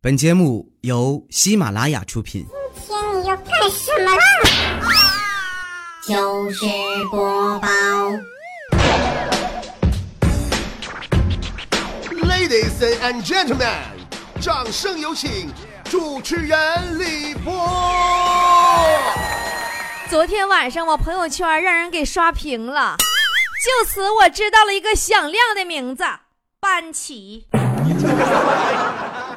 本节目由喜马拉雅出品。今天你要干什么啦？就是播报，Ladies and gentlemen，掌声有请主持人李波。昨天晚上我朋友圈让人给刷屏了，就此我知道了一个响亮的名字——班奇。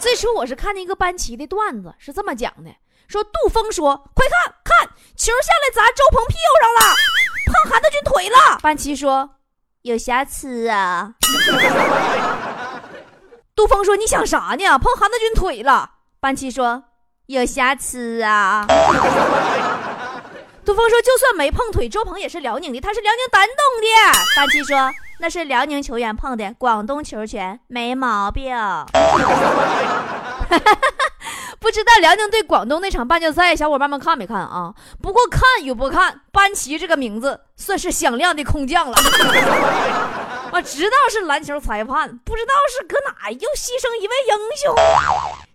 最初我是看见一个班奇的段子，是这么讲的：说杜峰说，快看看，球下来砸周鹏屁股上了，碰韩德君腿了。班奇说，有瑕疵啊。杜峰说，你想啥呢？碰韩德君腿了。班奇说，有瑕疵啊。杜峰说：“就算没碰腿，周鹏也是辽宁的，他是辽宁丹东的。”班奇说：“那是辽宁球员碰的，广东球权没毛病。”不知道辽宁对广东那场半决赛，小伙伴们看没看啊？不过看与不看，班奇这个名字算是响亮的空降了。我知道是篮球裁判，不知道是搁哪又牺牲一位英雄，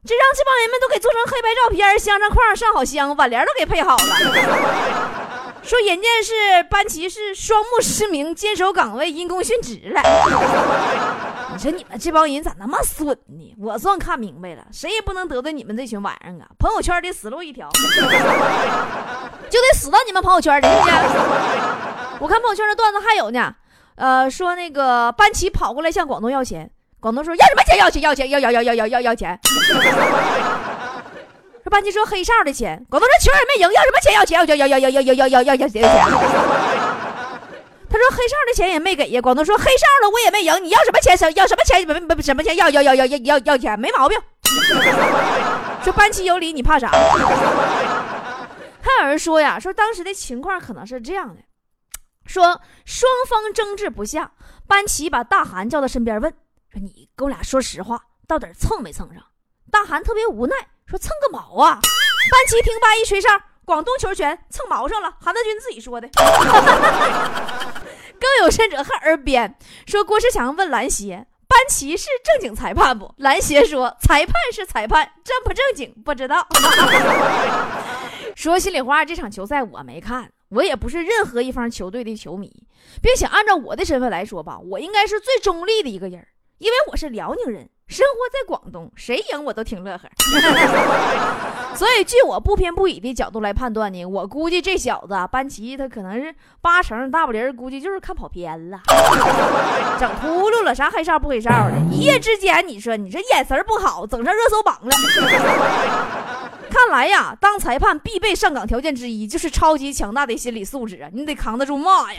这让这帮人们都给做成黑白照片，镶上框上好香，挽联都给配好了。说人家是班奇是双目失明，坚守岗位，因公殉职了。你说你们这帮人咋那么损呢？我算看明白了，谁也不能得罪你们这群玩意儿啊！朋友圈里死路一条，就得死到你们朋友圈里，是不是？我看朋友圈的段子还有呢，呃，说那个班奇跑过来向广东要钱，广东说要什么钱？要钱？要钱？要要要要要要要钱。说班奇说黑哨的钱，广东说球也没赢，要什么钱？要钱？要要要要要要要要要要要钱？他说黑哨的钱也没给呀，广东说黑哨了我也没赢，你要什么钱？什要什么钱？不不什么钱？要要要要要要要钱，没毛病。说班奇有理，你怕啥？还有人说呀，说当时的情况可能是这样的，说双方争执不下，班奇把大韩叫到身边问，说你跟我俩说实话，到底蹭没蹭上？大韩特别无奈，说蹭个毛啊！班奇听罢一吹哨，广东球权蹭毛上了，韩德君自己说的。更有甚者，还耳边说郭士强问篮协。班奇是正经裁判不？篮协说裁判是裁判，正不正经不知道。说心里话，这场球赛我没看，我也不是任何一方球队的球迷，并且按照我的身份来说吧，我应该是最中立的一个人，因为我是辽宁人，生活在广东，谁赢我都挺乐呵。所以，据我不偏不倚的角度来判断呢，我估计这小子班奇他可能是八成大不离，估计就是看跑偏了，整秃噜了，啥黑哨不黑哨的，一夜之间，你说你这眼神不好，整上热搜榜了。看来呀，当裁判必备上岗条件之一就是超级强大的心理素质啊，你得扛得住骂呀。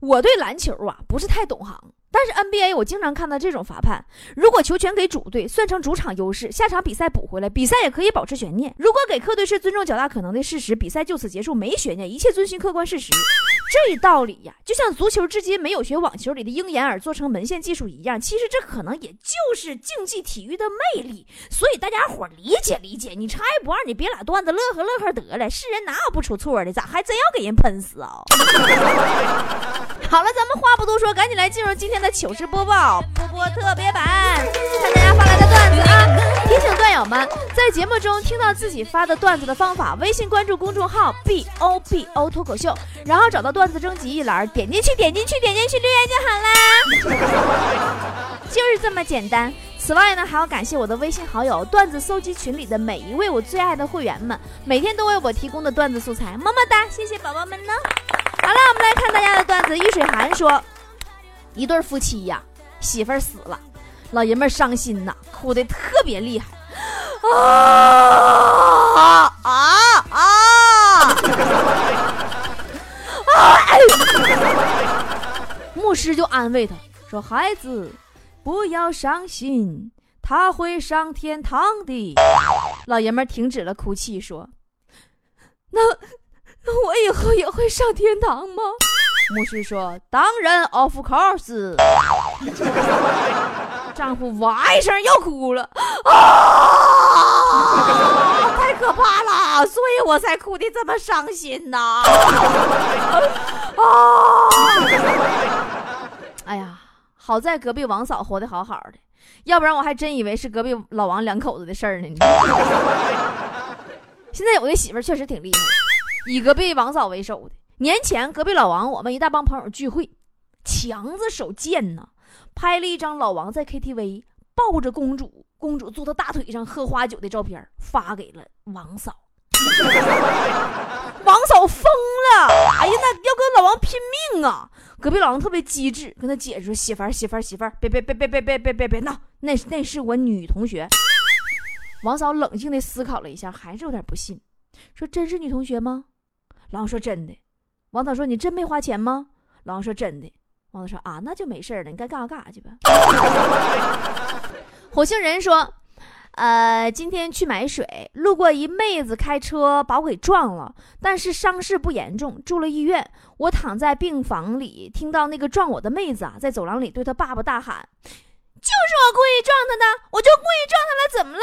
我对篮球啊不是太懂行，但是 NBA 我经常看到这种罚判：如果球权给主队，算成主场优势，下场比赛补回来，比赛也可以保持悬念；如果给客队是尊重较大可能的事实，比赛就此结束，没悬念，一切遵循客观事实。这道理呀，就像足球至今没有学网球里的鹰眼耳做成门线技术一样，其实这可能也就是竞技体育的魅力。所以大家伙理解理解，你差一不二，你别俩段子乐呵乐呵得了。世人哪有不出错的？咋还真要给人喷死啊？好了，咱们话不多说，赶紧来进入今天的糗事播报，波波特别版，看大家发来的段子啊！提醒段友们，在节目中听到自己发的段子的方法，微信关注公众号 b o b o 脱口秀，然后找到段子征集一栏，点进去，点进去，点进去留言就好啦，就是这么简单。此外呢，还要感谢我的微信好友、段子搜集群里的每一位我最爱的会员们，每天都为我提供的段子素材，么么哒，谢谢宝宝们呢。好了，我们来看大家的段子。玉水寒说，一对夫妻呀，媳妇儿死了，老爷们儿伤心呐，哭的特别厉害，啊啊啊！牧师就安慰他说：“孩子，不要伤心，他会上天堂的。”老爷们儿停止了哭泣，说：“那那我以后也会上天堂吗？”牧师说：“当然，of course。”丈夫哇一声又哭了，啊！太可怕了，所以我才哭的这么伤心呐！啊！哎呀，好在隔壁王嫂活得好好的，要不然我还真以为是隔壁老王两口子的事儿呢。现在有的媳妇确实挺厉害，以隔壁王嫂为首的。年前隔壁老王，我们一大帮朋友聚会，强子手贱呐，拍了一张老王在 KTV 抱着公主，公主坐他大腿上喝花酒的照片，发给了王嫂。王嫂疯了，哎呀，那要跟老王拼命啊！隔壁老王特别机智，跟他解释说：“媳妇儿，媳妇儿，媳妇儿，别别别别别别别别别闹，那那是我女同学。”王嫂冷静地思考了一下，还是有点不信，说：“真是女同学吗？”老王说：“真的。”王导说：“你真没花钱吗？”老王说：“真的。”王导说：“啊，那就没事了，你该干啥干啥去吧。”火星人说。呃，今天去买水，路过一妹子开车把我给撞了，但是伤势不严重，住了医院。我躺在病房里，听到那个撞我的妹子啊，在走廊里对她爸爸大喊：“就是我故意撞他的，我就故意撞他了，怎么了？”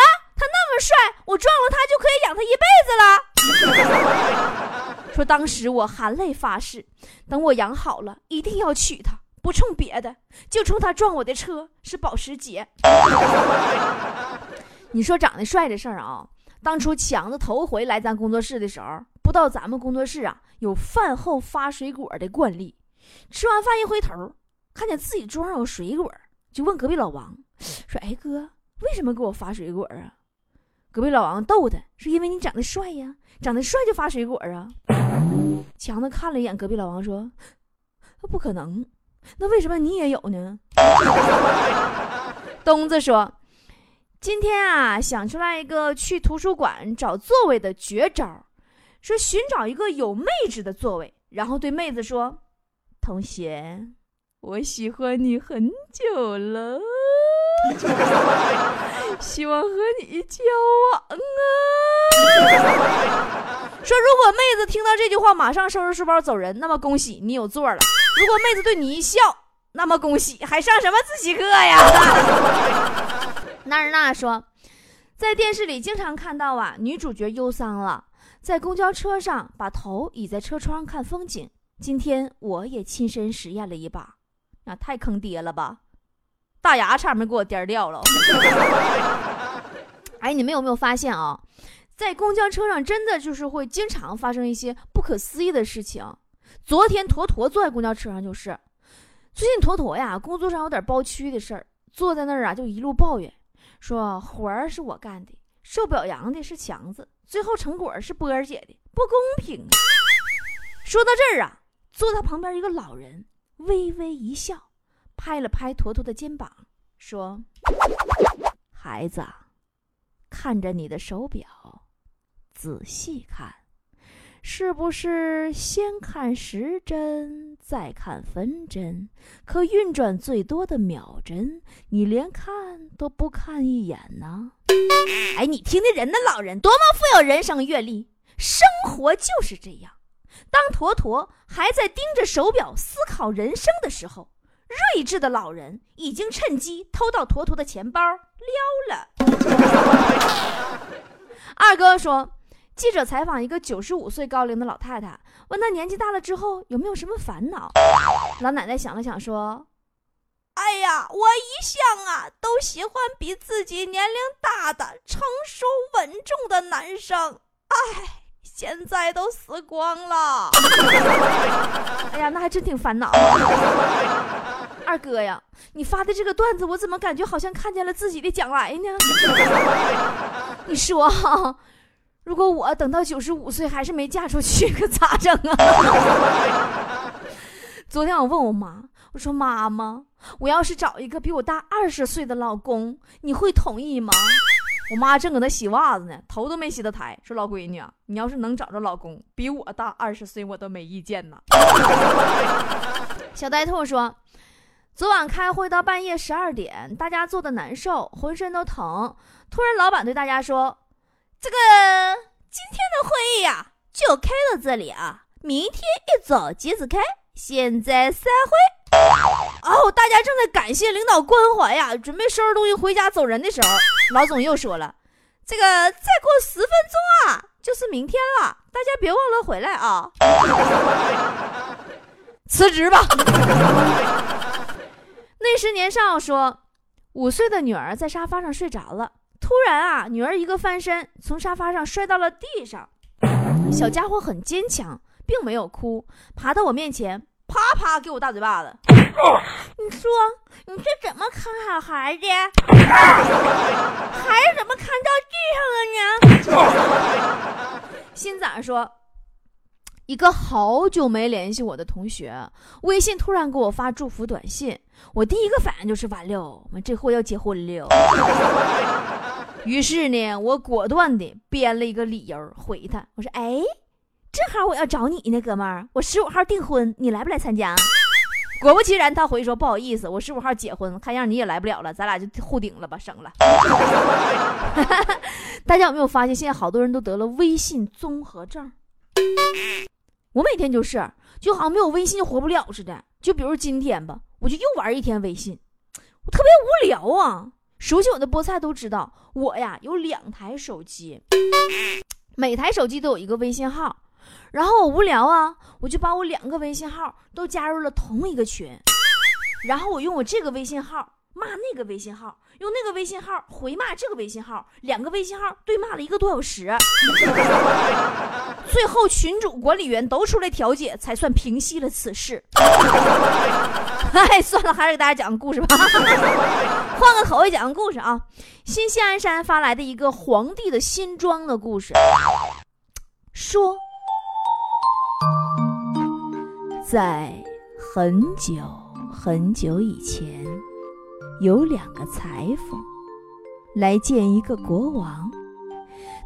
当时我含泪发誓，等我养好了，一定要娶她，不冲别的，就冲他撞我的车是保时捷。你说长得帅的事儿啊，当初强子头回来咱工作室的时候，不知道咱们工作室啊有饭后发水果的惯例。吃完饭一回头，看见自己桌上有水果，就问隔壁老王说：“哎哥，为什么给我发水果啊？”隔壁老王逗他说：“因为你长得帅呀，长得帅就发水果啊。”强子看了一眼隔壁老王说：“不可能，那为什么你也有呢？”东子说。今天啊，想出来一个去图书馆找座位的绝招，说寻找一个有妹子的座位，然后对妹子说：“同学，我喜欢你很久了，希望和你交往啊。”说如果妹子听到这句话，马上收拾书包走人，那么恭喜你有座了；如果妹子对你一笑，那么恭喜还上什么自习课呀？娜尔娜说，在电视里经常看到啊，女主角忧伤了，在公交车上把头倚在车窗看风景。今天我也亲身实验了一把，那太坑爹了吧！大牙差点没给我颠掉了。哎，你们有没有发现啊，在公交车上真的就是会经常发生一些不可思议的事情。昨天坨坨坐在公交车上就是，最近坨坨呀工作上有点包区的事儿，坐在那儿啊就一路抱怨。说活儿是我干的，受表扬的是强子，最后成果是波儿姐的，不公平啊！说到这儿啊，坐他旁边一个老人微微一笑，拍了拍坨坨的肩膀，说：“孩子，看着你的手表，仔细看。”是不是先看时针，再看分针？可运转最多的秒针，你连看都不看一眼呢？哎，你听听人那老人多么富有人生阅历，生活就是这样。当坨坨还在盯着手表思考人生的时候，睿智的老人已经趁机偷到坨坨的钱包撩了。二哥说。记者采访一个九十五岁高龄的老太太，问她年纪大了之后有没有什么烦恼。老奶奶想了想说：“哎呀，我一向啊都喜欢比自己年龄大的、成熟稳重的男生。哎，现在都死光了。哎呀，那还真挺烦恼。二哥呀，你发的这个段子，我怎么感觉好像看见了自己的将来呢？你说哈？”如果我等到九十五岁还是没嫁出去，可咋整啊？昨天我问我妈，我说妈妈，我要是找一个比我大二十岁的老公，你会同意吗？我妈正搁那洗袜子呢，头都没洗的抬，说老闺女啊，你要是能找着老公比我大二十岁，我都没意见呢。小呆兔说，昨晚开会到半夜十二点，大家坐的难受，浑身都疼。突然，老板对大家说。这个今天的会议呀，就开到这里啊！明天一早接着开。现在散会。哦，大家正在感谢领导关怀呀，准备收拾东西回家走人的时候，老总又说了：“这个再过十分钟啊，就是明天了，大家别忘了回来啊！” 辞职吧。那时年少说：“五岁的女儿在沙发上睡着了，突然啊，女儿一个翻身，从沙发上摔到了地上。小家伙很坚强，并没有哭，爬到我面前，啪啪给我大嘴巴子。你说你这怎么看好孩子？孩子怎么看到地上了呢？新仔说。一个好久没联系我的同学，微信突然给我发祝福短信，我第一个反应就是完了，我们这货要结婚了。于是呢，我果断的编了一个理由回他，我说：“哎，正好我要找你呢，哥们儿，我十五号订婚，你来不来参加？” 果不其然，他回说：“不好意思，我十五号结婚，看样你也来不了了，咱俩就互顶了吧，省了。”大家有没有发现，现在好多人都得了微信综合症？我每天就是，就好像没有微信就活不了似的。就比如今天吧，我就又玩一天微信，我特别无聊啊。熟悉我的菠菜都知道，我呀有两台手机，每台手机都有一个微信号。然后我无聊啊，我就把我两个微信号都加入了同一个群，然后我用我这个微信号骂那个微信号。用那个微信号回骂这个微信号，两个微信号对骂了一个多小时，最后群主管理员都出来调解，才算平息了此事。哎，算了，还是给大家讲个故事吧，换个口味讲个故事啊。新西安山发来的一个皇帝的新装的故事，说，在很久很久以前。有两个裁缝来见一个国王，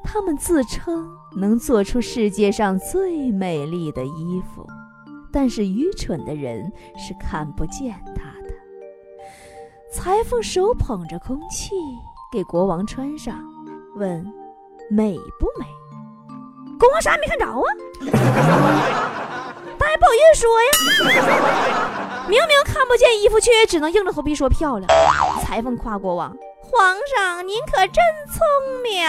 他们自称能做出世界上最美丽的衣服，但是愚蠢的人是看不见它的。裁缝手捧着空气给国王穿上，问：“美不美？”国王啥也没看着啊，好意思说呀。明明看不见衣服，却也只能硬着头皮说漂亮。裁缝夸国王：“皇上，您可真聪明。”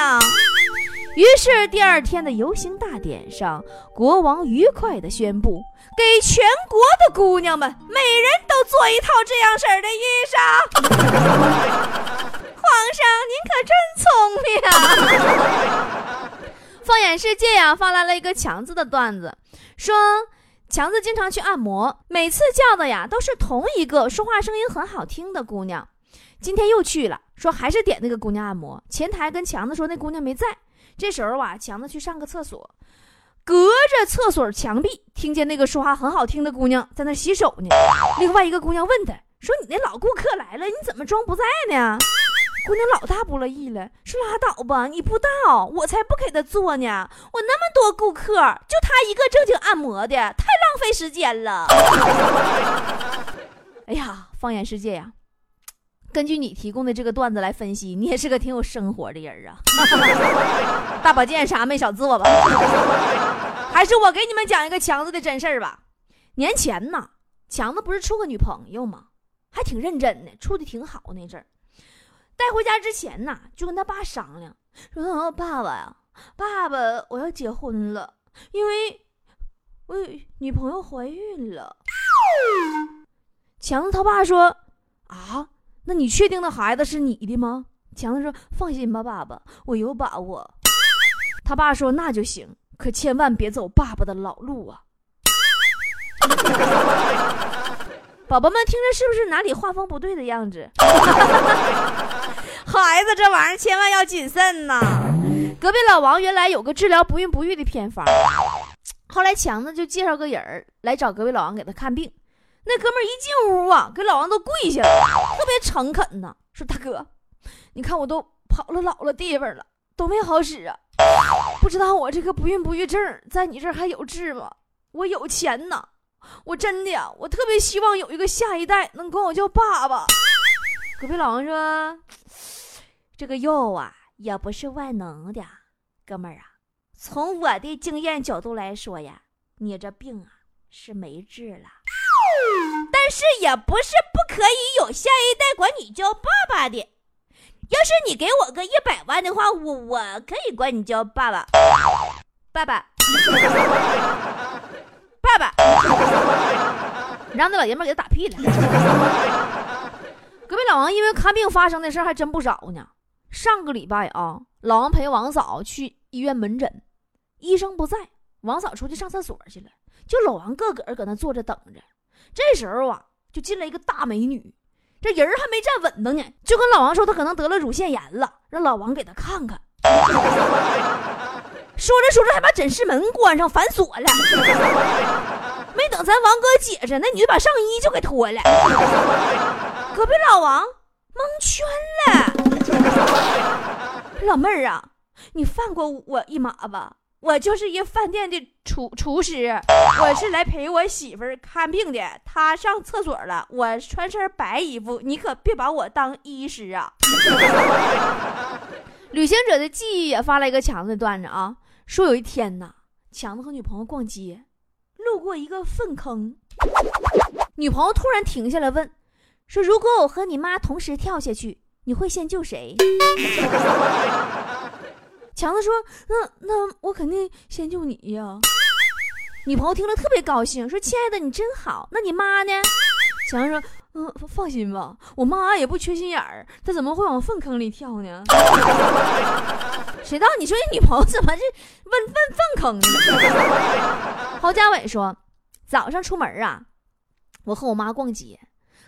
于是第二天的游行大典上，国王愉快地宣布：“给全国的姑娘们，每人都做一套这样式儿的衣裳。”皇上，您可真聪明！放眼世界呀，发来了一个强子的段子，说。强子经常去按摩，每次叫的呀都是同一个说话声音很好听的姑娘。今天又去了，说还是点那个姑娘按摩。前台跟强子说那姑娘没在。这时候啊，强子去上个厕所，隔着厕所墙壁听见那个说话很好听的姑娘在那洗手呢。另外一个姑娘问他说：“你那老顾客来了，你怎么装不在呢？”姑娘老大不乐意了，说：“拉倒吧，你不到，我才不给他做呢。我那么多顾客，就他一个正经按摩的，太浪费时间了。”哎呀，放眼世界呀，根据你提供的这个段子来分析，你也是个挺有生活的人啊。大保健啥没少做吧？还是我给你们讲一个强子的真事儿吧。年前呢，强子不是处个女朋友吗？还挺认真的，处的挺好那阵儿。带回家之前呢，就跟他爸商量，说：“爸爸呀，爸爸，我要结婚了，因为我女朋友怀孕了。”强子他爸说：“啊，那你确定那孩子是你的吗？”强子说：“放心吧，爸爸，我有把握。”他爸说：“那就行，可千万别走爸爸的老路啊。”宝宝们听着是不是哪里画风不对的样子？孩子，这玩意儿千万要谨慎呐！隔壁老王原来有个治疗不孕不育的偏方，后来强子就介绍个人儿来找隔壁老王给他看病。那哥们儿一进屋啊，给老王都跪下了，特别诚恳呐，说：“大哥，你看我都跑了老了地方了，都没好使啊，不知道我这个不孕不育症在你这儿还有治吗？我有钱呐。”我真的，我特别希望有一个下一代能管我叫爸爸。隔壁老王说：“这个药啊，也不是万能的，哥们儿啊，从我的经验角度来说呀，你这病啊是没治了。但是也不是不可以有下一代管你叫爸爸的。要是你给我个一百万的话，我我可以管你叫爸爸，爸爸。”爸爸，你让那老爷们给他打屁了。隔壁老王因为看病发生的事还真不少呢。上个礼拜啊，老王陪王嫂去医院门诊，医生不在，王嫂出去上厕所去了，就老王个个搁那坐着等着。这时候啊，就进来一个大美女，这人还没站稳当呢，就跟老王说她可能得了乳腺炎了，让老王给她看看。说着说着还把诊室门关上反锁了，没等咱王哥解释，那女的把上衣就给脱了。隔壁老王蒙圈了，老妹儿啊，你放过我一马吧，我就是一饭店的厨厨师，我是来陪我媳妇儿看病的，她上厕所了，我穿身白衣服，你可别把我当医师啊。旅行者的记忆也发了一个强子的段子啊，说有一天呐，强子和女朋友逛街，路过一个粪坑，女朋友突然停下来问，说如果我和你妈同时跳下去，你会先救谁？强子说，那那我肯定先救你呀。女朋友听了特别高兴，说亲爱的你真好，那你妈呢？强子说。嗯，放心吧，我妈也不缺心眼儿，她怎么会往粪坑里跳呢？谁道你说你女朋友怎么是问问粪坑呢？郝家伟说，早上出门啊，我和我妈逛街，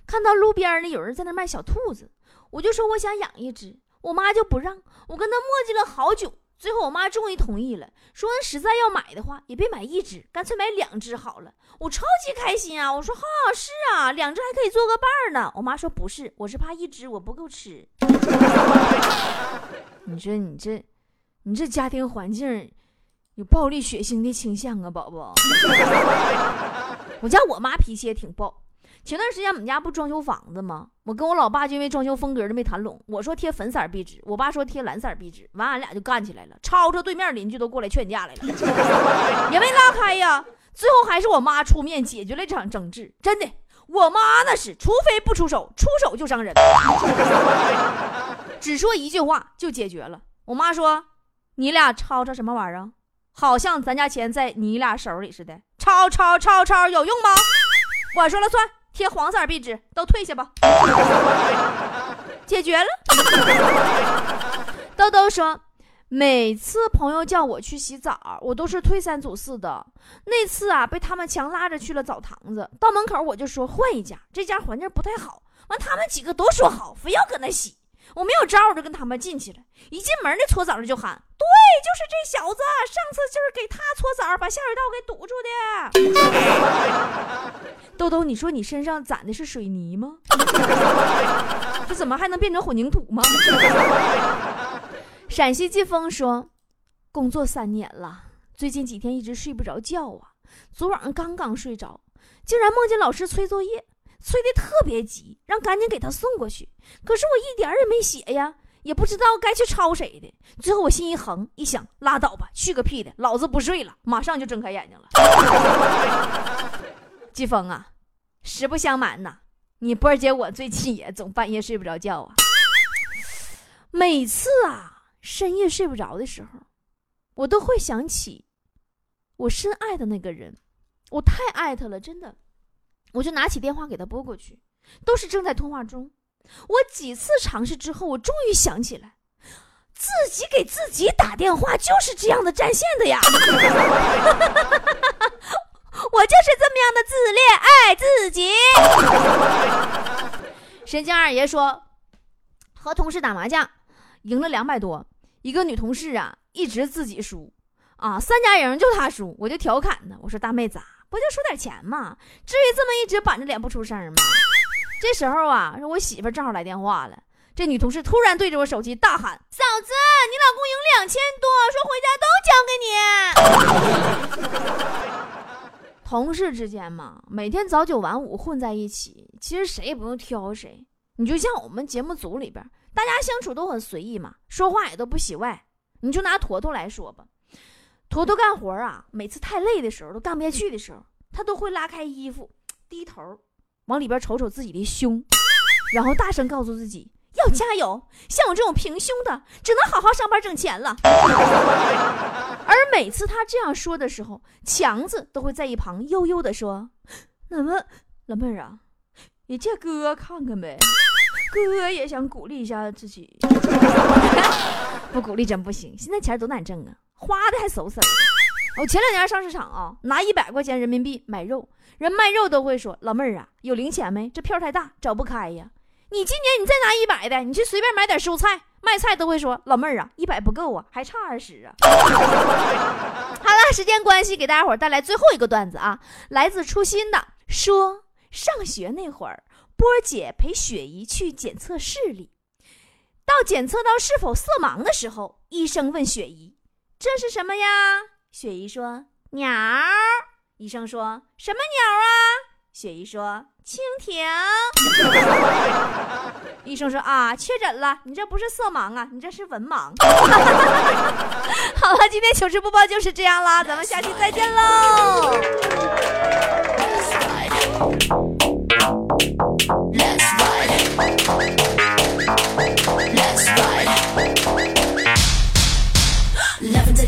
看到路边呢有人在那卖小兔子，我就说我想养一只，我妈就不让我跟她磨叽了好久。最后我妈终于同意了，说实在要买的话，也别买一只，干脆买两只好了。我超级开心啊！我说哈是啊，两只还可以做个伴儿呢。我妈说不是，我是怕一只我不够吃。你说你这，你这家庭环境有暴力血腥的倾向啊，宝宝。我家我妈脾气也挺暴。前段时间我们家不装修房子吗？我跟我老爸就因为装修风格的没谈拢。我说贴粉色壁纸，我爸说贴蓝色壁纸，完俺俩就干起来了，吵吵对面邻居都过来劝架来了，也没拉开呀。最后还是我妈出面解决了这场争执。真的，我妈那是，除非不出手，出手就伤人，只说一句话就解决了。我妈说：“你俩吵吵什么玩意儿？好像咱家钱在你俩手里似的，吵吵吵吵有用吗？我说了算。”贴黄色壁纸，都退下吧。解决了。豆豆说，每次朋友叫我去洗澡，我都是推三阻四的。那次啊，被他们强拉着去了澡堂子，到门口我就说换一家，这家环境不太好。完，他们几个都说好，非要搁那洗。我没有招，我就跟他们进去了。一进门，那搓澡的就喊：“对，就是这小子，上次就是给他搓澡，把下水道给堵住的。”豆豆，你说你身上攒的是水泥吗？这怎么还能变成混凝土吗？陕西季风说，工作三年了，最近几天一直睡不着觉啊。昨晚上刚刚睡着，竟然梦见老师催作业。催的特别急，让赶紧给他送过去。可是我一点也没写呀，也不知道该去抄谁的。最后我心一横，一想，拉倒吧，去个屁的，老子不睡了，马上就睁开眼睛了。季风啊，实不相瞒呐，你波姐我最近也总半夜睡不着觉啊。每次啊深夜睡不着的时候，我都会想起我深爱的那个人，我太爱他了，真的。我就拿起电话给他拨过去，都是正在通话中。我几次尝试之后，我终于想起来，自己给自己打电话就是这样的占线的呀！我就是这么样的自恋爱自己。神经二爷说，和同事打麻将，赢了两百多，一个女同事啊一直自己输，啊三家赢就她输，我就调侃她，我说大妹子。不就输点钱吗？至于这么一直板着脸不出声吗？这时候啊，我媳妇正好来电话了。这女同事突然对着我手机大喊：“嫂子，你老公赢两千多，说回家都交给你。”同事之间嘛，每天早九晚五混在一起，其实谁也不用挑谁。你就像我们节目组里边，大家相处都很随意嘛，说话也都不喜外。你就拿坨坨来说吧。坨坨干活啊，每次太累的时候，都干不下去的时候，他都会拉开衣服，低头往里边瞅瞅自己的胸，然后大声告诉自己要加油。像我这种平胸的，只能好好上班挣钱了。而每次他这样说的时候，强子都会在一旁悠悠的说：“那么，老妹儿啊，你借哥看看呗。”哥也想鼓励一下自己，不鼓励真不行。现在钱多难挣啊，花的还嗖嗖的。我前两年上市场啊，拿一百块钱人民币买肉，人卖肉都会说：“老妹儿啊，有零钱没？这票太大，找不开呀。”你今年你再拿一百的，你去随便买点蔬菜，卖菜都会说：“老妹儿啊，一百不够啊，还差二十啊。”好了，时间关系，给大家伙带来最后一个段子啊，来自初心的说：上学那会儿。波姐陪雪姨去检测视力，到检测到是否色盲的时候，医生问雪姨：“这是什么呀？”雪姨说：“鸟。”医生说：“什么鸟啊？”雪姨说：“蜻蜓。”医生说：“啊，确诊了，你这不是色盲啊，你这是文盲。”好了，今天糗事播报就是这样啦，咱们下期再见喽。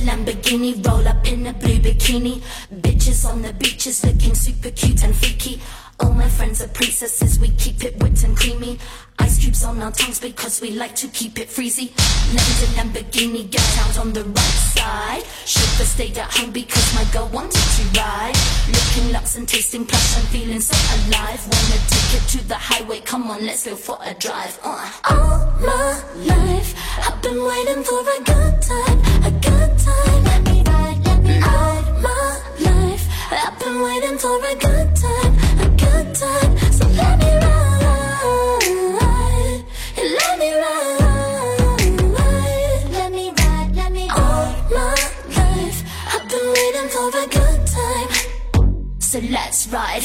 Lavender Lamborghini, roll up in a blue bikini. Bitches on the beaches looking super cute and freaky. All my friends are princesses, we keep it wet and creamy. Ice cubes on our tongues because we like to keep it freezy. Lamborghini, Lamborghini, get out on the right side. Chauffeur stayed at home because my girl wanted to ride. Looking luxe and tasting plush, I'm feeling so alive. Wanna take it to the highway, come on, let's go for a drive. Uh. All my life, I've been waiting for a good time, a good time. Let me ride, let me ride. All my life, I've been waiting for a good time, a good time so let's ride.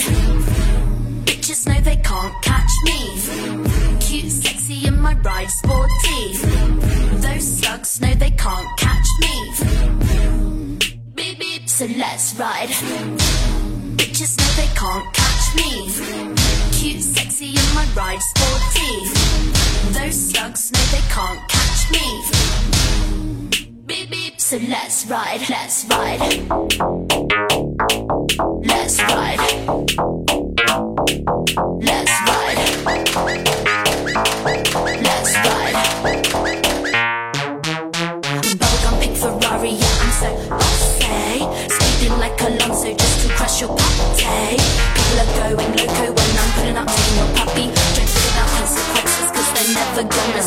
Bitches know they can't catch me. Cute, sexy, and my ride sporty. Those slugs know they can't catch me. So let's ride. Bitches know they can't catch Cute, sexy, in my ride, sporty. Those slugs know they can't catch me. Beep beep, so let's ride, let's ride. Let's ride. Let's ride. Let's ride. Bubblegum pink Ferrari, yeah, I'm so bossy. Speeding like Alonso just your party. People are going loco when I'm pulling up to your puppy. Think about consequences, cause they're never gonna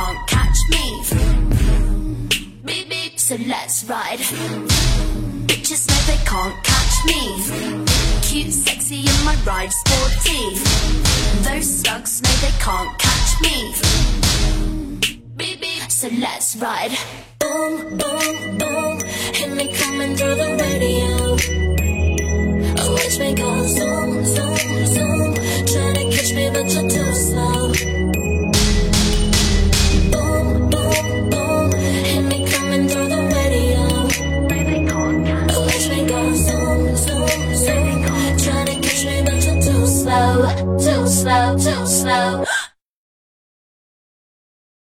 can't catch me. Beep beep, so let's ride. Bitches know they can't catch me. Cute, sexy, in my ride, sporty. Those slugs know they can't catch me. Beep beep, so let's ride. Boom, boom, boom. Hit me coming through the radio. Oh, watch me go zoom, zoom. slow, too slow.